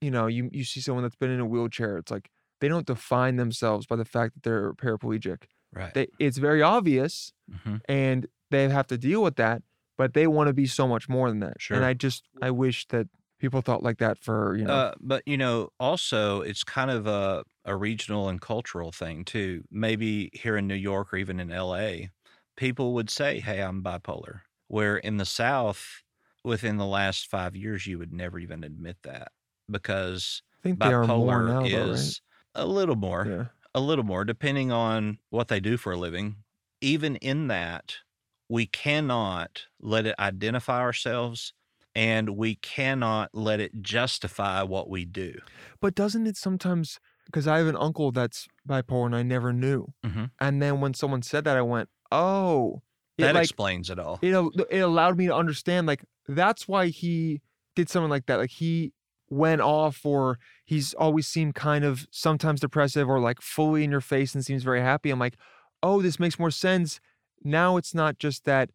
You know, you you see someone that's been in a wheelchair. It's like they don't define themselves by the fact that they're paraplegic. Right. They, it's very obvious, Mhm. and they have to deal with that but they want to be so much more than that Sure. and i just i wish that people thought like that for you know Uh, but you know, also it's kind of a a regional and cultural thing too. Maybe here in New York or even in LA, people would say, "Hey, I'm bipolar." Where in the South, within the last five years, you would never even admit that because i think they are more bipolar now though, is a little more, yeah a little more, depending on what they do for a living. Even in that, we cannot let it identify ourselves and we cannot let it justify what we do. but doesn't it sometimes because i have an uncle that's bipolar and i never knew Mhm. and then when someone said that i went oh it That like explains it all. it, al- it allowed me to understand like that's why he did something like that like he went off or he's always seemed kind of sometimes depressive or like fully in your face and seems very happy i'm like oh this makes more sense now it's not just that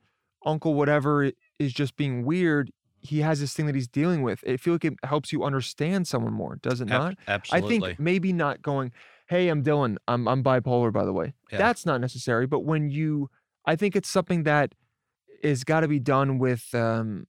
uncle whatever is just being weird he has this thing that he's dealing with i feel like it helps you understand someone more does it not absolutely. I think maybe not going, hey, I'm Dylan. I'm I'm bipolar, by the way. Yeah. That's not necessary. But when you, I think it's something that is got to be done with um,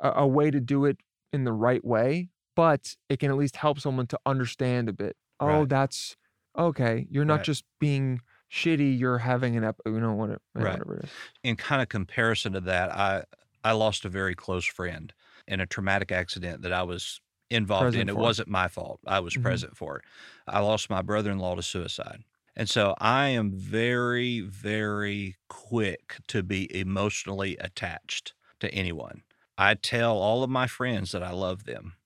a, a way to do it in the right way. But it can at least help someone to understand a bit. Oh, Right. that's okay. You're not Right. just being shitty. You're having an ep. You know whatever. Right. Whatever it is. in kind of comparison to that, I I lost a very close friend in a traumatic accident that I was involved Present in. It wasn't my fault. I was Mhm. present for it. I lost my brother-in-law to suicide. And so I am very very quick to be emotionally attached to anyone. I tell all of my friends that I love them.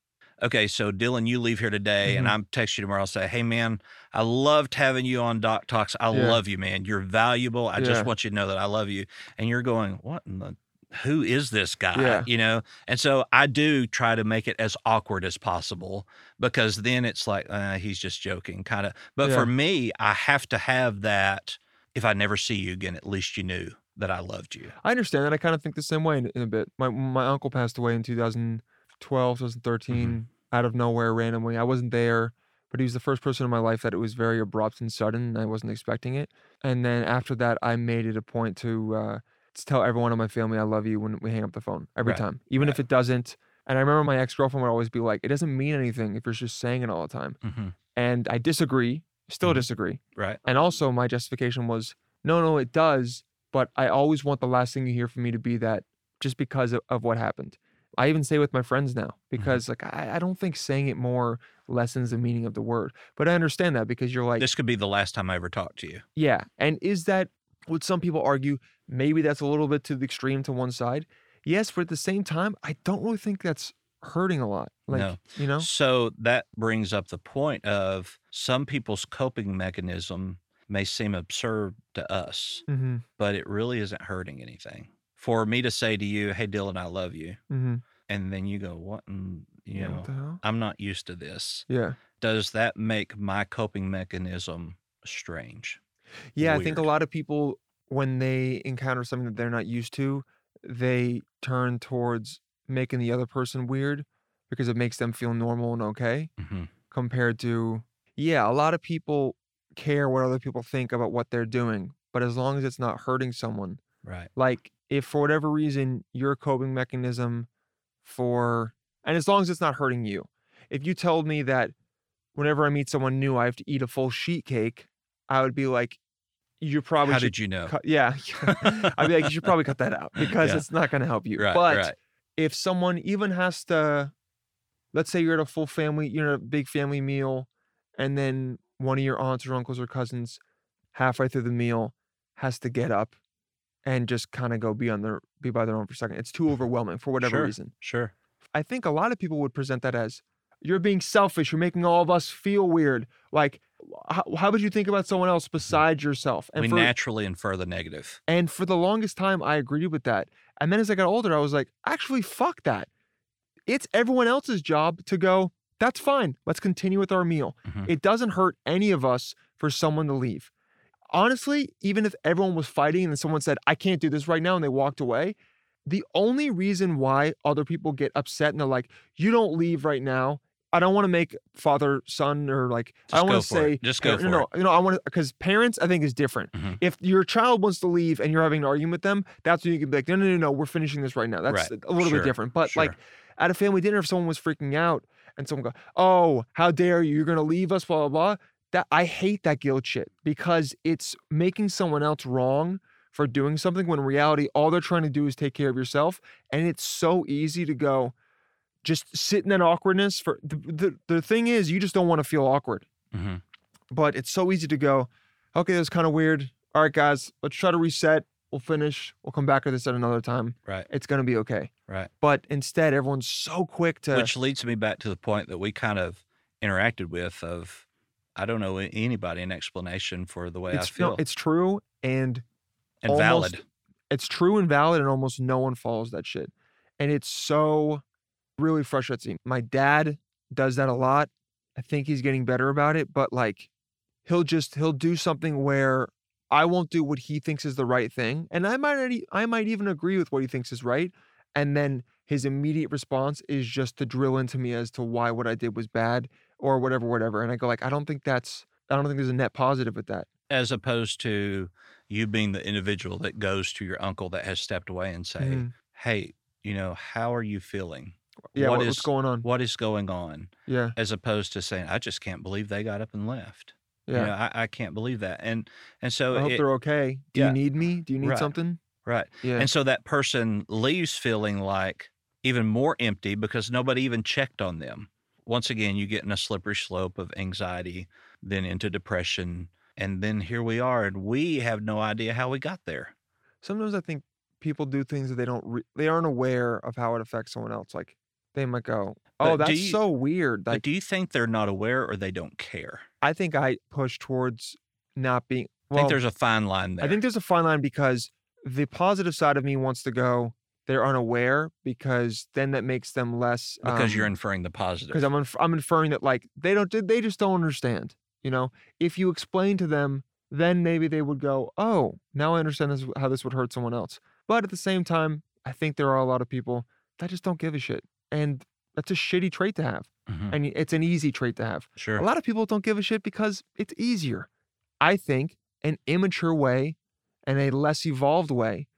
Okay, so Dylan, you leave here today, and Mhm. I'm text you tomorrow. I'll say, "Hey, man, I loved having you on Doc Talks. I Yeah. love you, man. You're valuable. I just want you to know that I love you." And you're going, "What in the? Who is this guy?" Yeah. You know. And so I do try to make it as awkward as possible because then it's like uh, he's just joking, kind of. But Yeah. for me, I have to have that. If I never see you again, at least you knew that I loved you. I understand that. I kind of think the same way in, in a bit. My my uncle passed away in 2012, 2013, out of nowhere randomly. I wasn't there, but he was the first person in my life that it was very abrupt and sudden. And I wasn't expecting it. And then after that, I made it a point to uh, to tell everyone in my family I love you when we hang up the phone every Right, time, even if it doesn't. And I remember my ex girlfriend would always be like, "It doesn't mean anything if you're just saying it all the time." hmm And I disagree, still Mhm. disagree. Right. And also, my justification was no, no, it does. But I always want the last thing you hear from me to be that just because of, of what happened. I even say with my friends now because, like, I, I don't think saying it more lessens the meaning of the word. But I understand that because you're like, This could be the last time I ever talk to you. yeah. And is that what some people argue? Maybe that's a little bit to the extreme to one side. Yes, but at the same time, I don't really think that's hurting a lot. Like, No. you know? So that brings up the point of some people's coping mechanism may seem absurd to us, Mm-hmm. but it really isn't hurting anything. For me to say to you, "Hey, Dylan, I love you," Mm-hmm. and then you go, "What?" in you Yeah, know, what the hell? I'm not used to this. Yeah. Does that make my coping mechanism strange? Yeah, I think a lot of people when they encounter something that they're not used to, they turn towards making the other person weird because it makes them feel normal and okay hmm compared to yeah, a lot of people care what other people think about what they're doing, but as long as it's not hurting someone, Right. like if for whatever reason your coping mechanism for and as long as it's not hurting you. If you told me that whenever I meet someone new I have to eat a full sheet cake, I would be like you probably How should did you know? cut, yeah. <laughs> I'd be like, you should probably cut that out <laughs> because Yeah. it's not going to help you. Right, but right. if someone even has to, let's say you're at a full family, you're at a big family meal, and then one of your aunts or uncles or cousins halfway through the meal has to get up and just kind of go be on their be by their own for a second. It's too mm-hmm. overwhelming for whatever Sure. reason. Sure. I think a lot of people would present that as you're being selfish. You're making all of us feel weird. Like, how, how would you think about someone else besides yourself? And we for, naturally infer the negative. and for the longest time, I agreed with that. And then as I got older, I was like, actually, fuck that. It's everyone else's job to go, that's fine. Let's continue with our meal. Mhm. It doesn't hurt any of us for someone to leave. Honestly, even if everyone was fighting and someone said, I can't do this right now, and they walked away, the only reason why other people get upset and they're like, you don't leave right now. I don't want to make father son or like I Just don't want to say it. Just go no, for no, you know I want to because parents I think is different. Mhm. If your child wants to leave and you're having an argument with them, that's when you can be like, no, no, no, no, we're finishing this right now. That's Right. a little Sure. bit different. But Sure. like at a family dinner, if someone was freaking out and someone go, oh, how dare you? You're gonna leave us, blah blah blah. That I hate that guilt shit because it's making someone else wrong for doing something when in reality all they're trying to do is take care of yourself. And it's so easy to go, just sit in that awkwardness for the, the, the thing is you just don't want to feel awkward Mhm. but it's so easy to go, okay, that's kind of weird. All right, guys, let's try to reset. We'll finish. We'll come back to this at another time. Right. It's going to be okay. Right. But instead, everyone's so quick to. Which leads me back to the point that we kind of interacted with of I don't know anybody an explanation for the way it's, I feel no, it's true and and almost- valid. it's true and valid, and almost no one follows that shit. And it's so really frustrates me. My dad does that a lot. I think he's getting better about it, but like he'll just he'll do something where I won't do what he thinks is the right thing, and I might already, I might even agree with what he thinks is right, and then his immediate response is just to drill into me as to why what I did was bad or whatever, whatever. And I go like, I don't think that's, I don't think there's a net positive with that. As opposed to you being the individual that goes to your uncle that has stepped away and say, Mhm. Hey, you know, how are you feeling? Yeah, What what- is- what's going on? What is going on? Yeah, As opposed to saying, I just can't believe they got up and left. yeah. You know, I, I can't believe that. And and so I hope it- they're okay. Do yeah. you need me? Do you need Right. something? right. Yeah. And so that person leaves feeling like even more empty because nobody even checked on them. Once again, you get in a slippery slope of anxiety, then into depression. And then here we are, and we have no idea how we got there. sometimes I think people do things that they don't re- they aren't aware of how it affects someone else. Like they might go, "Oh, But that's you- so weird." But Like do you think they're not aware or they don't care? I think I push towards not being. I think there's a fine line there. I think there's a fine line because the positive side of me wants to go. They're unaware because then that makes them less because you're um, inferring the positive. because I'm inf- I'm inferring that like they don't they just don't understand. You know, if you explain to them, then maybe they would go, "Oh, now I understand this, how this would hurt someone else." But at the same time, I think there are a lot of people that just don't give a shit, and that's a shitty trait to have, Mhm. and it's an easy trait to have. Sure. A lot of people don't give a shit because it's easier. I think an immature way and a less evolved way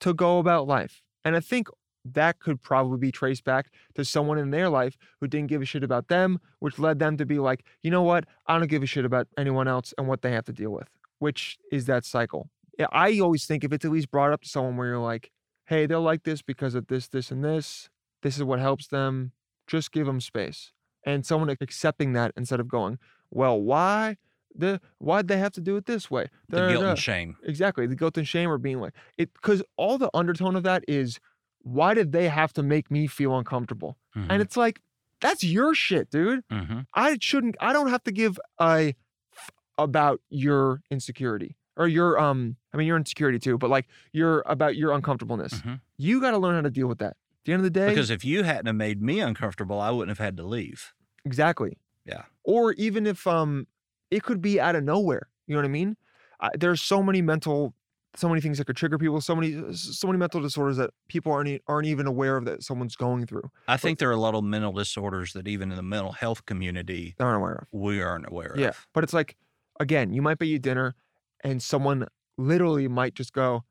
to go about life. And I think that could probably be traced back to someone in their life who didn't give a shit about them, which led them to be like, you know what? I don't give a shit about anyone else and what they have to deal with, which is that cycle. I always think if it's at least brought up to someone where you're like, hey, they'll like this because of this, this, and this. This is what helps them. Just give them space. And someone accepting that instead of going, well, why? The why'd they have to do it this way? the guilt Da-da-da." and shame. Exactly. The guilt and shame are being like it because all the undertone of that is why did they have to make me feel uncomfortable? Mhm. And it's like, that's your shit, dude. Mhm. I shouldn't I don't have to give a f- about your insecurity or your um I mean your insecurity too, but like your about your uncomfortableness. Mhm. You gotta learn how to deal with that. At the end of the day, Because if you hadn't have made me uncomfortable, I wouldn't have had to leave. Exactly. Yeah. Or even if um, it could be out of nowhere. You know what I mean? I, there's so many mental, so many things that could trigger people. So many, so many mental disorders that people aren't aren't even aware of that someone's going through. I think there are a lot of mental disorders that even in the mental health community aren't aware of. we aren't aware Yeah. of. But it's like, again, you might be at dinner, and someone literally might just go,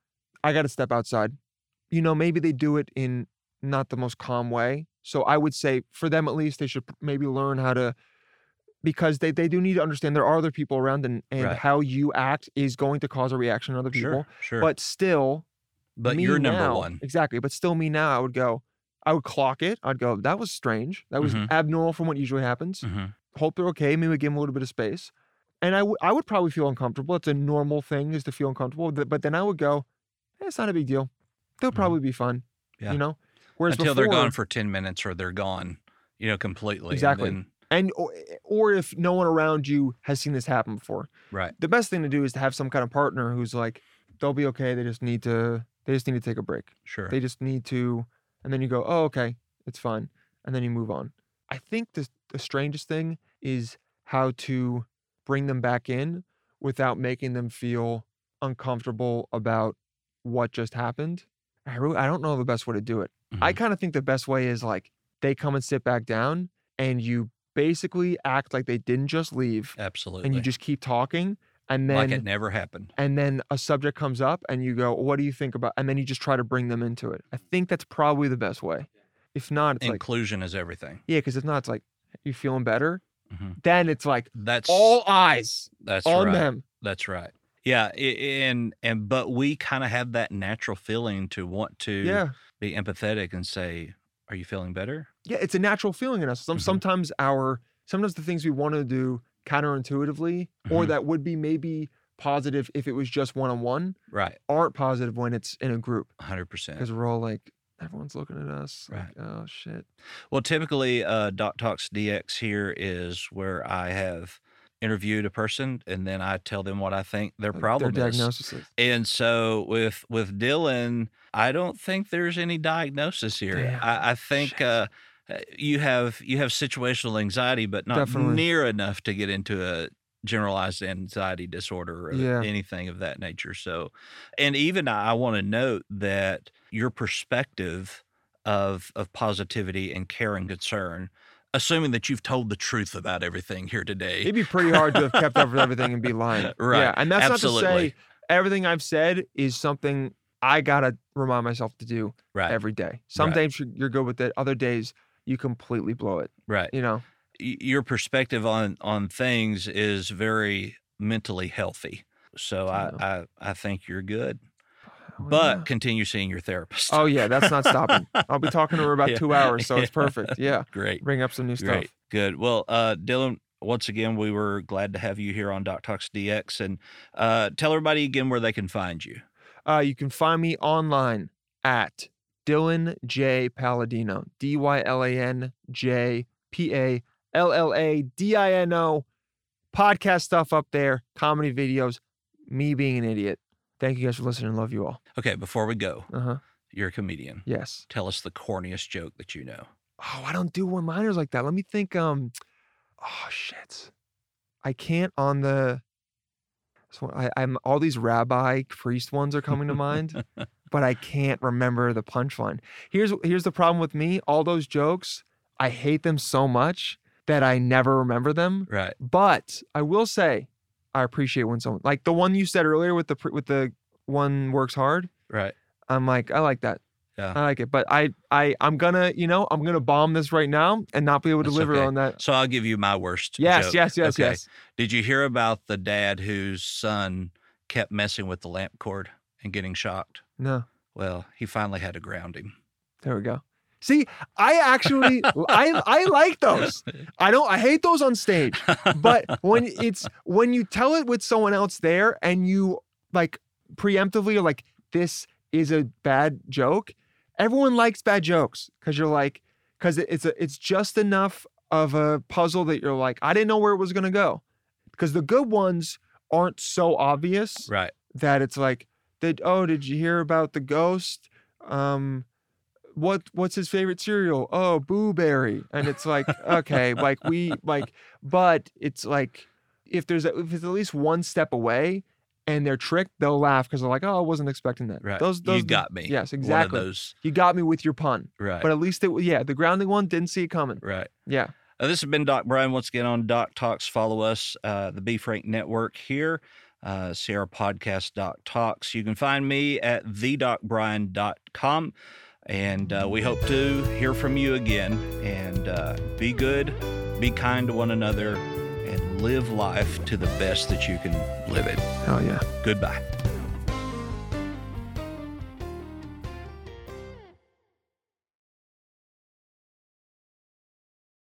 "I got to step outside." You know, maybe they do it in not the most calm way. So I would say, for them at least, they should maybe learn how to because they, they do need to understand there are other people around and, and Right. how you act is going to cause a reaction in other people. Sure, sure. But still, but me you're number now- one. Exactly. But still, me now, I would go, I would clock it. I'd go, that was strange. That was Mhm. abnormal from what usually happens. hmm Hope they're okay. Maybe give them a little bit of space. And I would I would probably feel uncomfortable. It's a normal thing is to feel uncomfortable. But then I would go, eh, it's not a big deal. They'll Mhm. probably be fine. Yeah. You know? Whereas Until they're gone for 10 minutes or they're gone, you know, completely. and Exactly. then- and or, or if no one around you has seen this happen before. right. The best thing to do is to have some kind of partner who's like, they'll be okay. They just need to they just need to take a break. Sure. They just need to and then you go, Oh, okay, it's fine. And then you move on. I think the the strangest thing is how to bring them back in without making them feel uncomfortable about what just happened. I really, I don't know the best way to do it. I Mhm. kind of think the best way is like they come and sit back down and you basically act like they didn't just leave Absolutely. and you just keep talking and then like it never happened. and then a subject comes up and you go what do you think about and then you just try to bring them into it i think that's probably the best way if not it's like Inclusion is everything. yeah because if not it's like you feeling better Mhm. then it's like That's all eyes that's on right. them That's right. Yeah, and and but we kind of have that natural feeling to want to yeah be empathetic and say, "Are you feeling better?" yeah it's a natural feeling in us Some, Mhm. sometimes our sometimes the things we want to do counterintuitively or Mhm. that would be maybe positive if it was just one-on-one Right, aren't positive when it's in a group hundred percent. because we're all like everyone's looking at us Right. like oh shit Well, typically, uh, Doc Talks DX here is where I have interviewed a person and then I tell them what I think their like, problem their diagnosis is. And so with with Dylan, I don't think there's any diagnosis here. I, I think uh, uh, you have you have situational anxiety, but not Definitely. near enough to get into a generalized anxiety disorder or Yeah. anything of that nature. So, and even I want to note that your perspective of of positivity and care and concern, assuming that you've told the truth about everything here today, It'd be pretty hard to have <laughs> kept up with everything and be lying. <laughs> Right. Yeah. And that's not to say everything I've said is something I gotta remind myself to do right, every day. Some Right. days you're- you're good with it. Other days you completely blow it. right. You know? your perspective on on things is very mentally healthy. So I, I I think you're good. Oh, But yeah. continue seeing your therapist. oh yeah, that's not stopping. <laughs> I'll be talking to her about Yeah. two hours, so it's <laughs> perfect. Yeah. great, Bring up some new great, stuff. good. Well, uh, Dylan, once again, we were glad to have you here on Doc Talks DX, and uh, tell everybody again where they can find you. Uh, you can find me online at Dylan J Palladino. D Y L A N J P A L L A D I N O. Podcast stuff up there, comedy videos, me being an idiot. Thank you guys for listening. Love you all. Okay, before we go, Uh huh. you're a comedian. Yes. Tell us the corniest joke that you know. Oh, I don't do one liners like that. Let me think. Um. Oh shit. I can't on the. So I, I'm all these rabbi priest ones are coming to mind, <laughs> but I can't remember the punchline. Here's here's the problem with me. All those jokes, I hate them so much that I never remember them. Right. But I will say, I appreciate when someone like the one you said earlier with the with the one works hard. Right. I'm like, I like that. Yeah. I like it. But I I I'm gonna, you know, I'm gonna bomb this right now and not be able to That's deliver okay. on that. So I'll give you my worst. Yes, joke. yes, yes, Okay. yes. Did you hear about the dad whose son kept messing with the lamp cord and getting shocked? No. Well, he finally had to ground him. There we go. See, I actually I I like those. <laughs> I don't I hate those on stage. But when it's when you tell it with someone else there and you like preemptively are like, this is a bad joke, everyone likes bad jokes because you're like, because it's a it's just enough of a puzzle that you're like, I didn't know where it was gonna go. Because the good ones aren't so obvious right. that it's like, did oh, did you hear about the ghost? Um what what's his favorite cereal? Oh, Boo Berry. And it's like, okay, like we like, but it's like if there's a, if it's at least one step away and they're tricked, they'll laugh because they're like, oh, I wasn't expecting that. Right. Those those you got me. Yes, exactly. those. You got me with your pun. Right. But at least it yeah, the grounding one didn't see it coming. right. Yeah. Uh, this has been Doc Brian once again on Doc Talks. Follow us, uh, the B Frank Network here. Uh, podcast, Doc Talks. You can find me at thedocbrian.com. And uh, we hope to hear from you again. And uh, be good, be kind to one another, and live life to the best that you can live it. Oh, yeah. Goodbye.